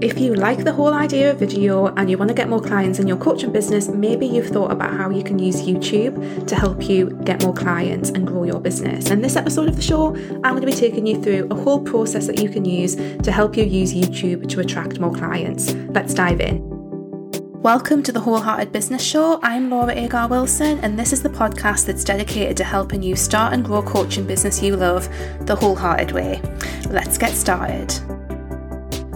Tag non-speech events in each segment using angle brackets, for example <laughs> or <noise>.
If you like the whole idea of video and you want to get more clients in your coaching business, maybe you've thought about how you can use YouTube to help you get more clients and grow your business. In this episode of the show, I'm going to be taking you through a whole process that you can use to help you use YouTube to attract more clients. Let's dive in. Welcome to the Wholehearted Business Show. I'm Laura Agar Wilson, and this is the podcast that's dedicated to helping you start and grow a coaching business you love the wholehearted way. Let's get started.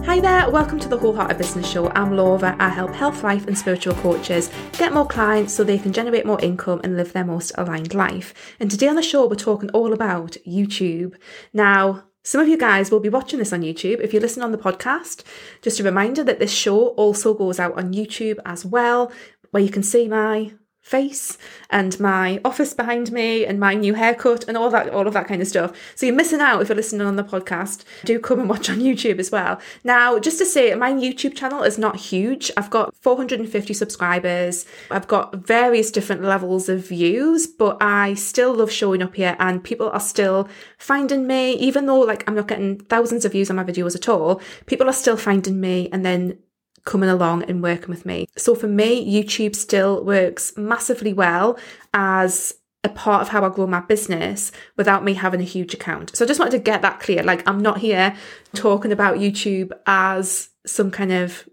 Hi there, welcome to the Wholehearted Business Show. I'm Laura. I help health, life, and spiritual coaches get more clients so they can generate more income and live their most aligned life. And today on the show, we're talking all about YouTube. Now, some of you guys will be watching this on YouTube. If you listen on the podcast, just a reminder that this show also goes out on YouTube as well, where you can see my face and my office behind me and my new haircut and all that all of that kind of stuff. So you're missing out if you're listening on the podcast. Do come and watch on youtube as well. Now just to say my youtube channel is not huge. I've got 450 subscribers. I've got various different levels of views but i still love showing up here and people are still finding me. Even though like i'm not getting thousands of views on my videos at all people are still finding me and then coming along and working with me. So for me, YouTube still works massively well as a part of how I grow my business without me having a huge account. So I just wanted to get that clear. Like, I'm not here talking about YouTube as some kind of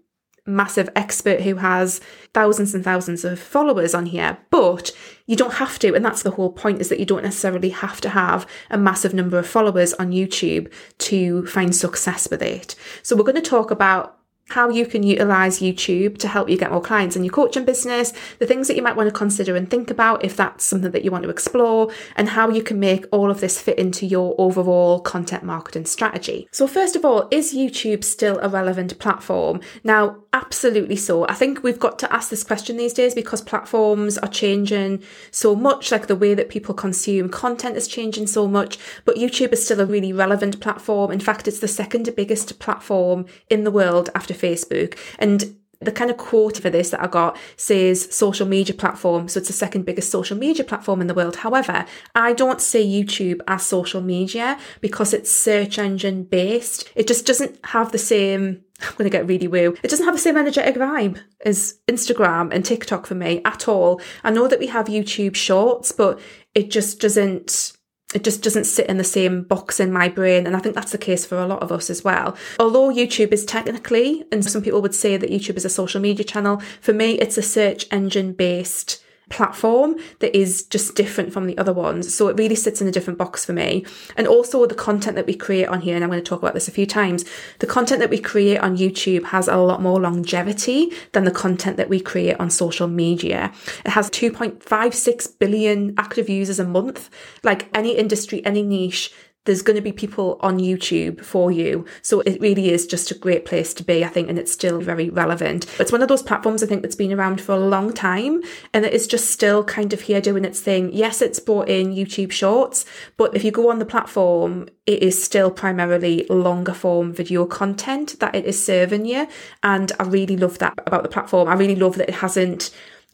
massive expert who has thousands and thousands of followers on here, but you don't have to. And that's the whole point is that you don't necessarily have to have a massive number of followers on YouTube to find success with it. So we're going to talk about how you can utilize YouTube to help you get more clients in your coaching business, the things that you might want to consider and think about if that's something that you want to explore, and how you can make all of this fit into your overall content marketing strategy. So, first of all, is YouTube still a relevant platform? Now, absolutely so. I think we've got to ask this question these days because platforms are changing so much, like the way that people consume content is changing so much, but YouTube is still a really relevant platform. In fact, it's the second biggest platform in the world after Facebook. And the kind of quote for this that I got says social media platform. So it's the second biggest social media platform in the world. However, I don't see YouTube as social media because it's search engine based. It just doesn't have the same I'm going to get really woo. It doesn't have the same energetic vibe as Instagram and TikTok for me at all. I know that we have YouTube shorts, but it just doesn't it just doesn't sit in the same box in my brain. And I think that's the case for a lot of us as well. Although YouTube is technically, and some people would say that YouTube is a social media channel, for me, it's a search engine based platform that is just different from the other ones. So it really sits in a different box for me. And also the content that we create on here, and I'm going to talk about this a few times, the content that we create on YouTube has a lot more longevity than the content that we create on social media. It has 2.56 billion active users a month. Like any industry, any niche, there's going to be people on YouTube for you. So it really is just a great place to be, I think, and it's still very relevant. It's one of those platforms I think that's been around for a long time and it is just still kind of here doing its thing. Yes, it's brought in YouTube Shorts, but if you go on the platform, it is still primarily longer form video content that it is serving you. And I really love that about the platform. I really love that it hasn't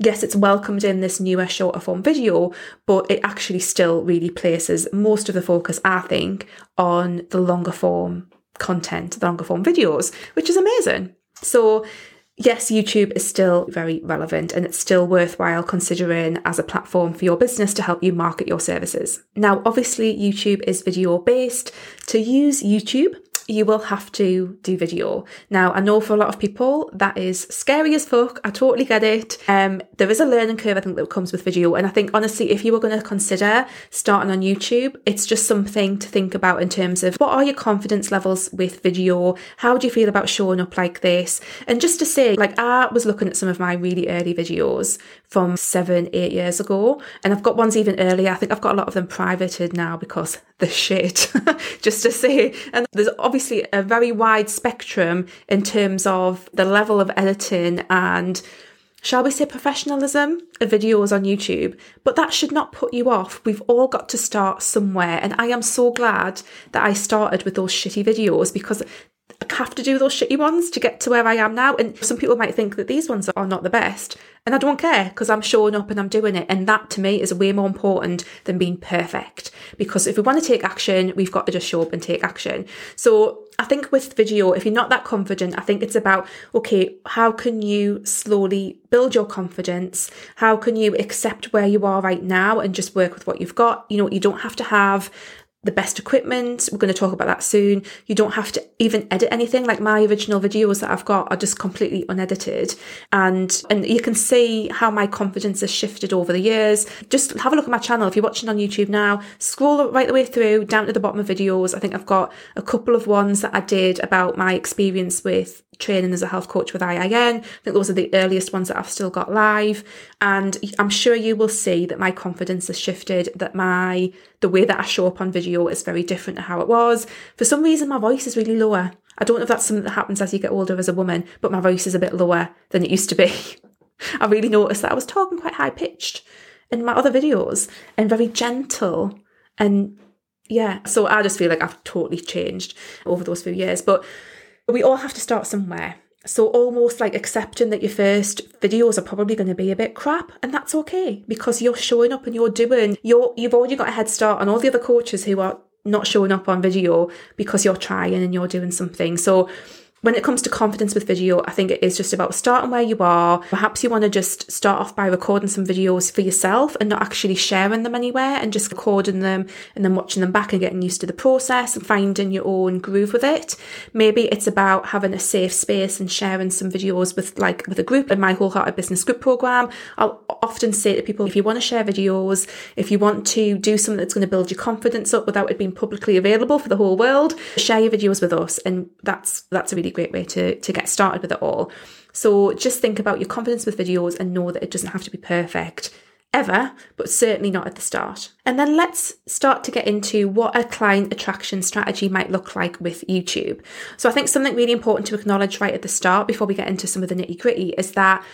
yes, it's welcomed in this newer, shorter form video, but it actually still really places most of the focus, I think, on the longer form content, the longer form videos, which is amazing. So, yes, YouTube is still very relevant and it's still worthwhile considering as a platform for your business to help you market your services. Now, obviously, YouTube is video based. To use YouTube, you will have to do video. Now, I know for a lot of people that is scary as fuck. I totally get it. Um, there is a learning curve, I think, that comes with video. And I think, honestly, if you were going to consider starting on YouTube, it's just something to think about in terms of what are your confidence levels with video? How do you feel about showing up like this? And just to say, like, I was looking at some of my really early videos from seven, eight years ago, and I've got ones even earlier. I think I've got a lot of them privated now because <laughs> the shit, <laughs> just to say. And there's obviously a very wide spectrum in terms of the level of editing and shall we say professionalism of videos on YouTube, but that should not put you off. We've all got to start somewhere. And I am so glad that I started with those shitty videos because have to do those shitty ones to get to where I am now. And some people might think that these ones are not the best. And I don't care because I'm showing up and I'm doing it. And that to me is way more important than being perfect. Because if we want to take action, we've got to just show up and take action. So I think with video, if you're not that confident, I think it's about, okay, how can you slowly build your confidence? How can you accept where you are right now and just work with what you've got? You know, you don't have to have the best equipment. We're going to talk about that soon. You don't have to even edit anything. Like my original videos that I've got are just completely unedited. And and you can see how my confidence has shifted over the years. Just have a look at my channel. If you're watching on YouTube now, scroll right the way through down to the bottom of videos. I think I've got a couple of ones that I did about my experience with training as a health coach with IIN. I think those are the earliest ones that I've still got live. And I'm sure you will see that my confidence has shifted, that my the way that I show up on video is very different to how it was. For some reason my voice is really lower. I don't know if that's something that happens as you get older as a woman, but my voice is a bit lower than it used to be. <laughs> I really noticed that I was talking quite high pitched in my other videos and very gentle and yeah, so I just feel like I've totally changed over those few years. But but we all have to start somewhere. So almost like accepting that your first videos are probably going to be a bit crap and that's okay because you're showing up and you're doing you're you've already got a head start on all the other coaches who are not showing up on video because you're trying and you're doing something. So when it comes to confidence with video, I think it is just about starting where you are. Perhaps you want to just start off by recording some videos for yourself and not actually sharing them anywhere and just recording them and then watching them back and getting used to the process and finding your own groove with it. Maybe it's about having a safe space and sharing some videos with like with a group in my wholehearted business group program. I'll often say to people, if you want to share videos, if you want to do something that's going to build your confidence up without it being publicly available for the whole world, share your videos with us. And that's, that's a really great way to, to get started with it all. So just think about your confidence with videos and know that it doesn't have to be perfect ever, but certainly not at the start. And then let's start to get into what a client attraction strategy might look like with YouTube. So I think something really important to acknowledge right at the start before we get into some of the nitty gritty is that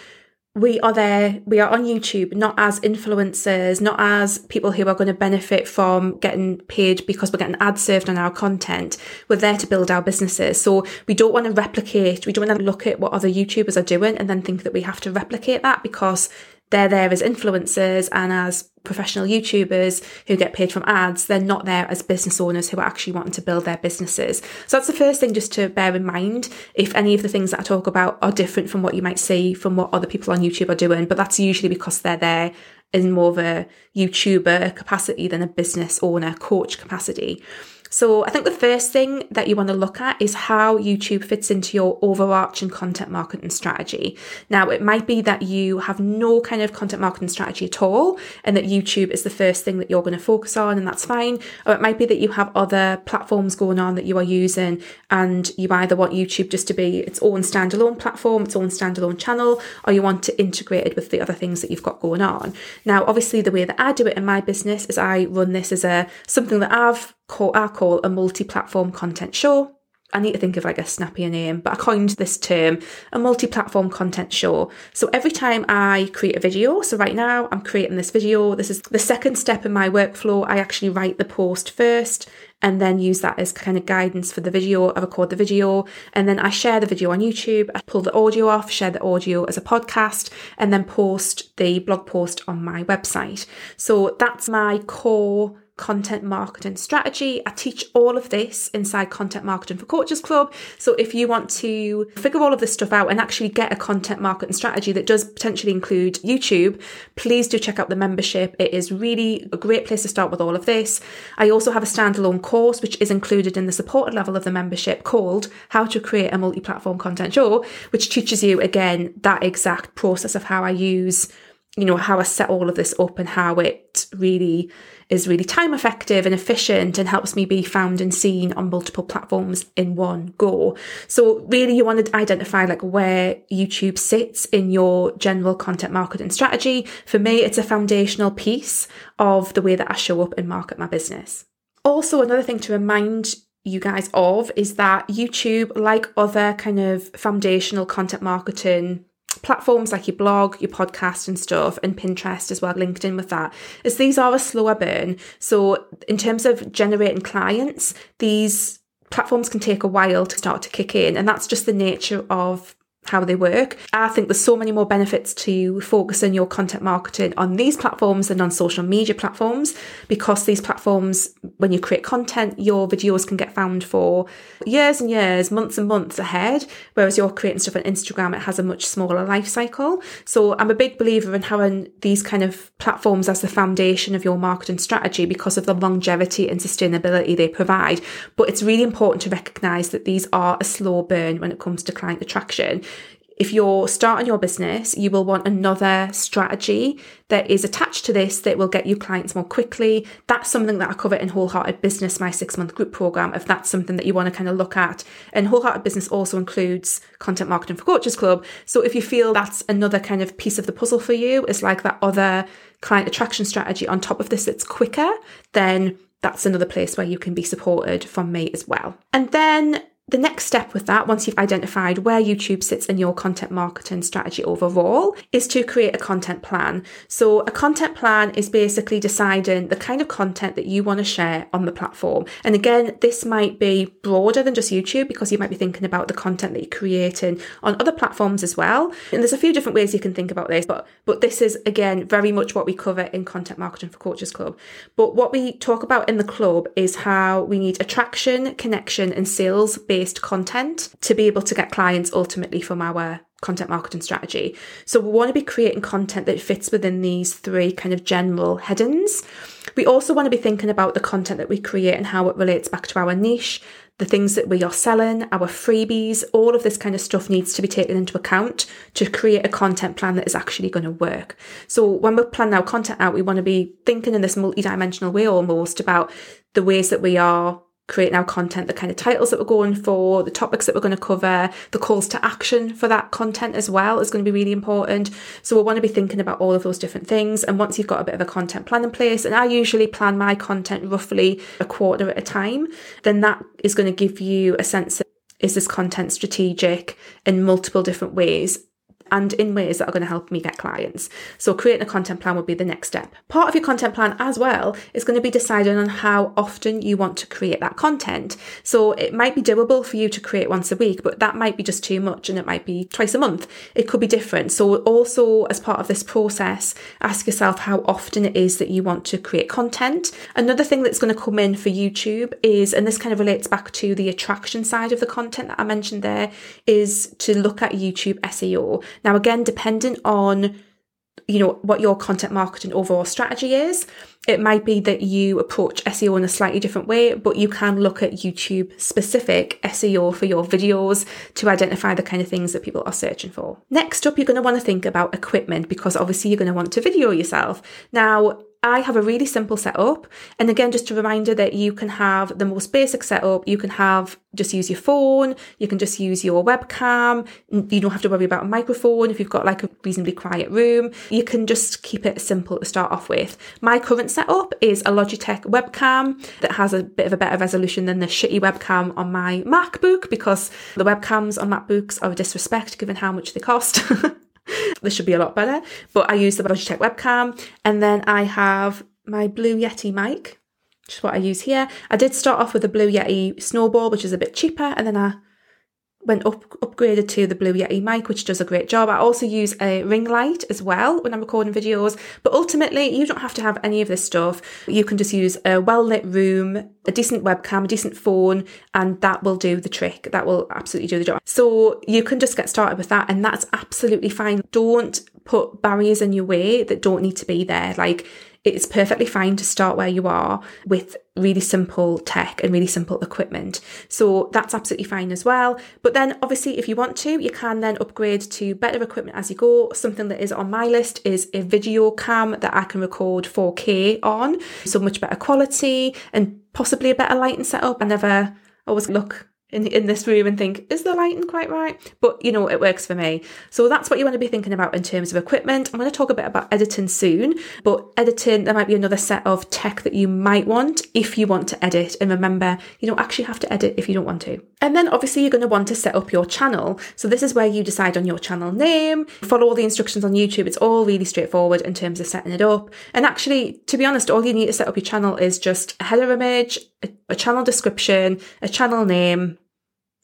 we are there, we are on YouTube, not as influencers, not as people who are going to benefit from getting paid because we're getting ads served on our content. We're there to build our businesses. So we don't want to replicate, we don't want to look at what other YouTubers are doing and then think that we have to replicate that because they're there as influencers and as professional YouTubers who get paid from ads. They're not there as business owners who are actually wanting to build their businesses. So that's the first thing just to bear in mind. If any of the things that I talk about are different from what you might see from what other people on YouTube are doing, but that's usually because they're there in more of a YouTuber capacity than a business owner coach capacity. So I think the first thing that you want to look at is how YouTube fits into your overarching content marketing strategy. Now, it might be that you have no kind of content marketing strategy at all and that YouTube is the first thing that you're going to focus on and that's fine. Or it might be that you have other platforms going on that you are using and you either want YouTube just to be its own standalone platform, its own standalone channel, or you want to integrate it with the other things that you've got going on. Now, obviously the way that I do it in my business is I run this as a something that I've call, I call a multi-platform content show. I need to think of like a snappier name, but I coined this term a multi platform content show. So every time I create a video, so right now I'm creating this video, this is the second step in my workflow. I actually write the post first and then use that as kind of guidance for the video. I record the video and then I share the video on YouTube. I pull the audio off, share the audio as a podcast, and then post the blog post on my website. So that's my core content marketing strategy. I teach all of this inside Content Marketing for Coaches Club. So if you want to figure all of this stuff out and actually get a content marketing strategy that does potentially include YouTube, please do check out the membership. It is really a great place to start with all of this. I also have a standalone course which is included in the supported level of the membership called How to Create a Multi-Platform Content Show, which teaches you again that exact process of how I use you know how I set all of this up and how it really is really time effective and efficient and helps me be found and seen on multiple platforms in one go. So really you want to identify like where YouTube sits in your general content marketing strategy. For me, it's a foundational piece of the way that I show up and market my business. Also, another thing to remind you guys of is that YouTube, like other kind of foundational content marketing platforms like your blog, your podcast and stuff, and Pinterest as well, LinkedIn with that, is these are a slower burn. So in terms of generating clients, these platforms can take a while to start to kick in, and that's just the nature of how they work. I think there's so many more benefits to focusing your content marketing on these platforms than on social media platforms because these platforms, when you create content, your videos can get found for years and years, months and months ahead. Whereas you're creating stuff on Instagram, it has a much smaller life cycle. So I'm a big believer in having these kind of platforms as the foundation of your marketing strategy because of the longevity and sustainability they provide. But it's really important to recognize that these are a slow burn when it comes to client attraction if you're starting your business, you will want another strategy that is attached to this that will get you clients more quickly. That's something that I cover in Wholehearted Business, my six month group program, if that's something that you want to kind of look at. And Wholehearted Business also includes content marketing for Coaches Club. So if you feel that's another kind of piece of the puzzle for you, is like that other client attraction strategy on top of this that's quicker, then that's another place where you can be supported from me as well. And then the next step with that, once you've identified where YouTube sits in your content marketing strategy overall, is to create a content plan. So, a content plan is basically deciding the kind of content that you want to share on the platform. And again, this might be broader than just YouTube because you might be thinking about the content that you're creating on other platforms as well. And there's a few different ways you can think about this, but but this is again very much what we cover in Content Marketing for Coaches Club. But what we talk about in the club is how we need attraction, connection, and sales based based content to be able to get clients ultimately from our content marketing strategy. So we want to be creating content that fits within these three kind of general headings. We also want to be thinking about the content that we create and how it relates back to our niche, the things that we are selling, our freebies, all of this kind of stuff needs to be taken into account to create a content plan that is actually going to work. So when we're planning our content out, we want to be thinking in this multi-dimensional way almost about the ways that we are creating our content, the kind of titles that we're going for, the topics that we're going to cover, the calls to action for that content as well is going to be really important. So we'll want to be thinking about all of those different things. And once you've got a bit of a content plan in place, and I usually plan my content roughly a quarter at a time, then that is going to give you a sense of is this content strategic in multiple different ways and in ways that are going to help me get clients. So creating a content plan would be the next step. Part of your content plan as well is going to be deciding on how often you want to create that content. So it might be doable for you to create once a week, but that might be just too much and it might be twice a month. It could be different. So also as part of this process, ask yourself how often it is that you want to create content. Another thing that's going to come in for YouTube is, and this kind of relates back to the attraction side of the content that I mentioned there, is to look at YouTube SEO. Now, again, dependent on you know what your content marketing overall strategy is it might be that you approach SEO in a slightly different way but you can look at YouTube specific SEO for your videos to identify the kind of things that people are searching for. Next up you're going to want to think about equipment because obviously you're going to want to video yourself. Now I have a really simple setup. And again, just a reminder that you can have the most basic setup. You can have just use your phone. You can just use your webcam. You don't have to worry about a microphone if you've got like a reasonably quiet room. You can just keep it simple to start off with. My current setup is a Logitech webcam that has a bit of a better resolution than the shitty webcam on my MacBook because the webcams on MacBooks are a disrespect given how much they cost. <laughs> this should be a lot better. But I use the Logitech webcam and then I have my Blue Yeti mic, which is what I use here. I did start off with a Blue Yeti Snowball, which is a bit cheaper, and then I went up upgraded to the Blue Yeti mic, which does a great job. I also use a ring light as well when I'm recording videos. But ultimately, you don't have to have any of this stuff. You can just use a well lit room, a decent webcam, a decent phone, and that will do the trick. That will absolutely do the job. So you can just get started with that, and that's absolutely fine. Don't put barriers in your way that don't need to be there. Like it's perfectly fine to start where you are with really simple tech and really simple equipment. So that's absolutely fine as well. But then obviously if you want to, you can then upgrade to better equipment as you go. Something that is on my list is a video cam that I can record 4K on. So much better quality and possibly a better lighting setup. I never always look in, in this room and think, is the lighting quite right? But you know, it works for me. So that's what you want to be thinking about in terms of equipment. I'm going to talk a bit about editing soon, but editing, there might be another set of tech that you might want if you want to edit. And remember, you don't actually have to edit if you don't want to. And then obviously you're going to want to set up your channel. So this is where you decide on your channel name, follow all the instructions on YouTube. It's all really straightforward in terms of setting it up. And actually, to be honest, all you need to set up your channel is just a header image, a, a channel description, a channel name,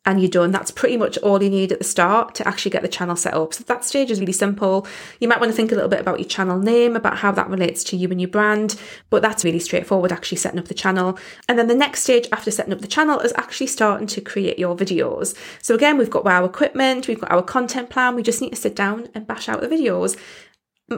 and you're done. That's pretty much all you need at the start to actually get the channel set up. So that stage is really simple. You might want to think a little bit about your channel name, about how that relates to you and your brand, but that's really straightforward actually setting up the channel. And then the next stage after setting up the channel is actually starting to create your videos. So again, we've got our equipment, we've got our content plan, we just need to sit down and bash out the videos.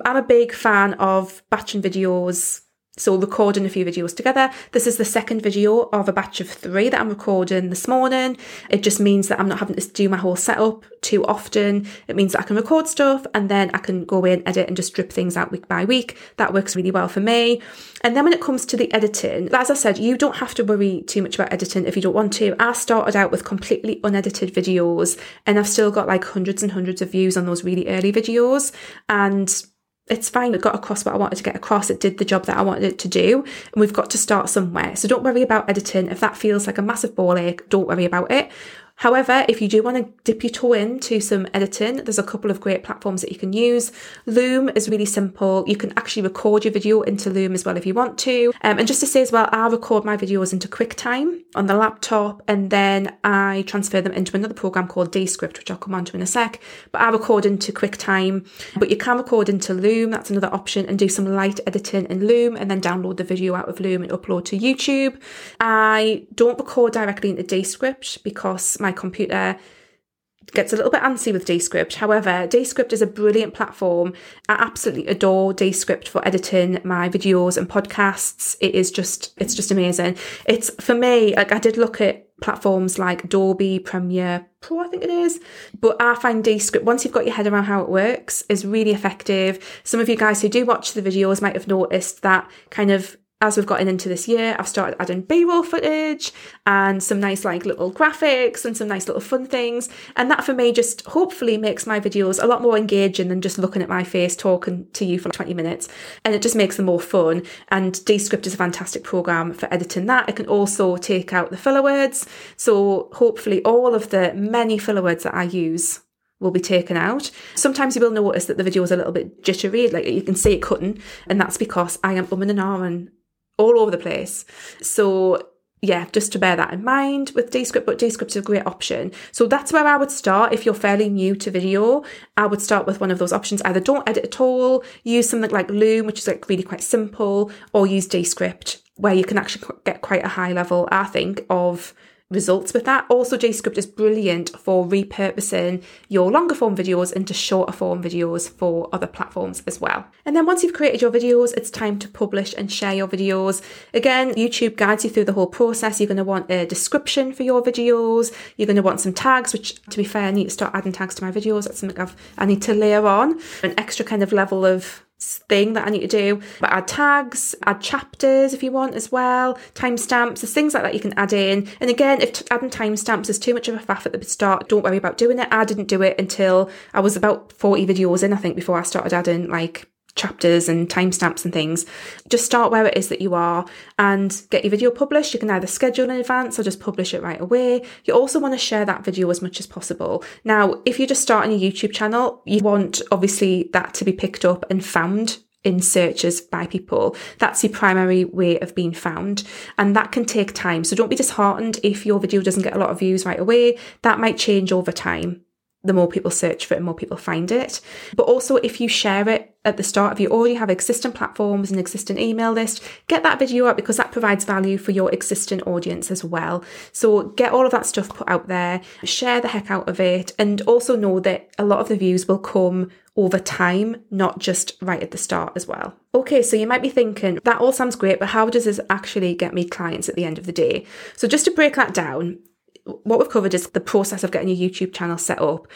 I'm a big fan of batching videos so recording a few videos together. This is the second video of a batch of three that I'm recording this morning. It just means that I'm not having to do my whole setup too often. It means that I can record stuff and then I can go away and edit and just drip things out week by week. That works really well for me. And then when it comes to the editing, as I said, you don't have to worry too much about editing if you don't want to. I started out with completely unedited videos and I've still got like hundreds and hundreds of views on those really early videos. And it's fine. It got across what I wanted to get across. It did the job that I wanted it to do. And we've got to start somewhere. So don't worry about editing. If that feels like a massive ball ache, don't worry about it. However, if you do want to dip your toe into some editing, there's a couple of great platforms that you can use. Loom is really simple. You can actually record your video into Loom as well if you want to. Um, and just to say as well, I record my videos into QuickTime on the laptop and then I transfer them into another program called Descript, which I'll come on to in a sec. But I record into QuickTime, but you can record into Loom. That's another option and do some light editing in Loom and then download the video out of Loom and upload to YouTube. I don't record directly into Descript because my my computer gets a little bit antsy with Descript. However, Descript is a brilliant platform. I absolutely adore Descript for editing my videos and podcasts. It is just, it's just amazing. It's for me, like I did look at platforms like Adobe Premiere Pro, I think it is. But I find Descript, once you've got your head around how it works, is really effective. Some of you guys who do watch the videos might have noticed that kind of as we've gotten into this year, I've started adding B-roll footage and some nice like little graphics and some nice little fun things. And that for me just hopefully makes my videos a lot more engaging than just looking at my face talking to you for 20 minutes. And it just makes them more fun. And Descript is a fantastic program for editing that. It can also take out the filler words. So hopefully all of the many filler words that I use will be taken out. Sometimes you will notice that the video is a little bit jittery, like you can see it cutting, and that's because I am umming and ahhing all over the place. So yeah, just to bear that in mind with Descript, but Descript is a great option. So that's where I would start if you're fairly new to video. I would start with one of those options. Either don't edit at all, use something like Loom, which is like really quite simple, or use Descript, where you can actually get quite a high level, I think, of results with that. Also, Descript is brilliant for repurposing your longer form videos into shorter form videos for other platforms as well. And then once you've created your videos, it's time to publish and share your videos. Again, YouTube guides you through the whole process. You're going to want a description for your videos. You're going to want some tags, which to be fair, I need to start adding tags to my videos. That's something I've, I need to layer on an extra kind of level of thing that I need to do. But add tags, add chapters if you want as well, timestamps, there's things like that you can add in. And again, if adding timestamps is too much of a faff at the start, don't worry about doing it. I didn't do it until I was about 40 videos in, I think, before I started adding like chapters and timestamps and things. Just start where it is that you are and get your video published. You can either schedule in advance or just publish it right away. You also want to share that video as much as possible. Now, if you're just starting a YouTube channel, you want obviously that to be picked up and found in searches by people. That's your primary way of being found. And that can take time. So don't be disheartened if your video doesn't get a lot of views right away. That might change over time the more people search for it, more people find it. But also, if you share it at the start, if you already have existing platforms and existing email list, get that video up because that provides value for your existing audience as well. So get all of that stuff put out there, share the heck out of it, and also know that a lot of the views will come over time, not just right at the start as well. Okay, so you might be thinking, that all sounds great, but how does this actually get me clients at the end of the day? So just to break that down, what we've covered is the process of getting your YouTube channel set up.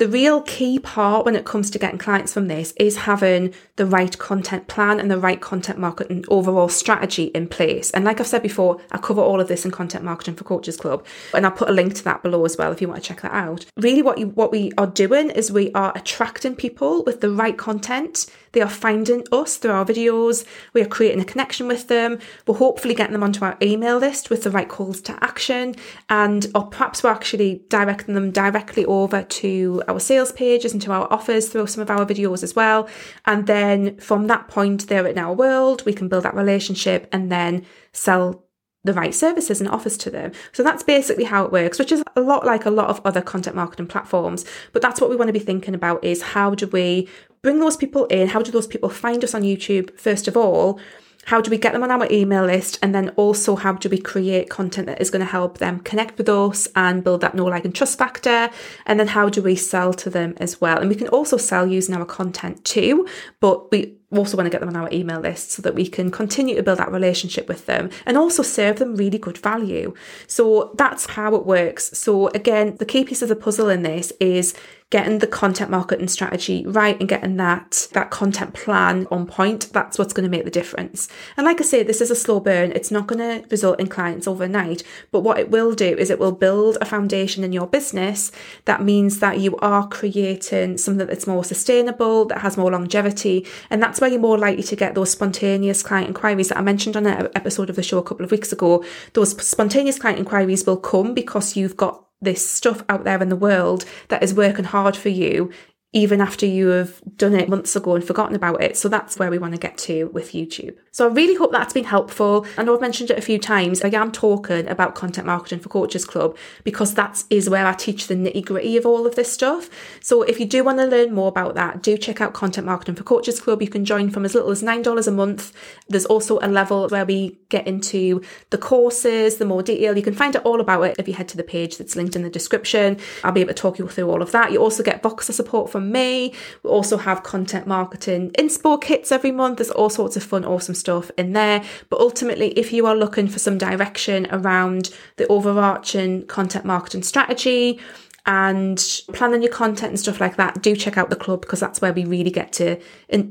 The real key part when it comes to getting clients from this is having the right content plan and the right content marketing overall strategy in place. And like I've said before, I cover all of this in Content Marketing for Coaches Club, and I'll put a link to that below as well if you want to check that out. Really, what you what we are doing is we are attracting people with the right content. They are finding us through our videos. We are creating a connection with them. We're hopefully getting them onto our email list with the right calls to action, and or perhaps we're actually directing them directly over to our sales pages and to our offers through some of our videos as well. And then from that point, they're in our world, we can build that relationship and then sell the right services and offers to them. So that's basically how it works, which is a lot like a lot of other content marketing platforms. But that's what we want to be thinking about is how do we bring those people in? How do those people find us on YouTube, first of all? How do we get them on our email list? And then also, how do we create content that is going to help them connect with us and build that know, like, and trust factor? And then, how do we sell to them as well? And we can also sell using our content too, but we also want to get them on our email list so that we can continue to build that relationship with them and also serve them really good value. So that's how it works. So, again, the key piece of the puzzle in this is getting the content marketing strategy right and getting that that content plan on point that's what's going to make the difference and like i say this is a slow burn it's not going to result in clients overnight but what it will do is it will build a foundation in your business that means that you are creating something that's more sustainable that has more longevity and that's where you're more likely to get those spontaneous client inquiries that i mentioned on an episode of the show a couple of weeks ago. Those spontaneous client inquiries will come because you've got this stuff out there in the world that is working hard for you even after you have done it months ago and forgotten about it. So that's where we want to get to with YouTube. So I really hope that's been helpful. I know I've mentioned it a few times. I am talking about content marketing for Coaches Club because that is where I teach the nitty gritty of all of this stuff. So if you do want to learn more about that, do check out Content Marketing for Coaches Club. You can join from as little as $9 a month. There's also a level where we get into the courses, the more detail. You can find out all about it if you head to the page that's linked in the description. I'll be able to talk you through all of that. You also get Voxer support from from me. We also have content marketing inspo kits every month. There's all sorts of fun, awesome stuff in there. But ultimately, if you are looking for some direction around the overarching content marketing strategy, and planning your content and stuff like that, do check out the club because that's where we really get to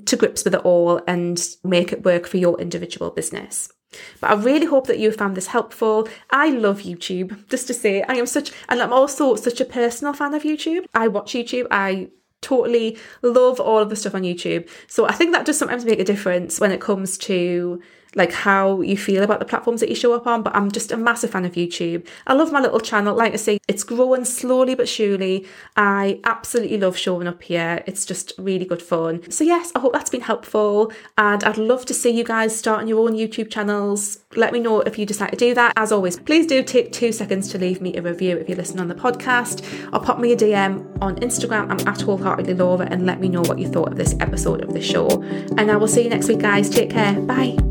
to grips with it all and make it work for your individual business. But I really hope that you found this helpful. I love YouTube, just to say, I am such, and I'm also such a personal fan of YouTube. I watch YouTube. I totally love all of the stuff on YouTube. So I think that does sometimes make a difference when it comes to like how you feel about the platforms that you show up on, but I'm just a massive fan of YouTube. I love my little channel. Like I say, it's growing slowly but surely. I absolutely love showing up here. It's just really good fun. So, yes, I hope that's been helpful. And I'd love to see you guys starting your own YouTube channels. Let me know if you decide to do that. As always, please do take two seconds to leave me a review if you listen on the podcast or pop me a DM on Instagram. I'm at wholeheartedly Laura and let me know what you thought of this episode of the show. And I will see you next week, guys. Take care. Bye.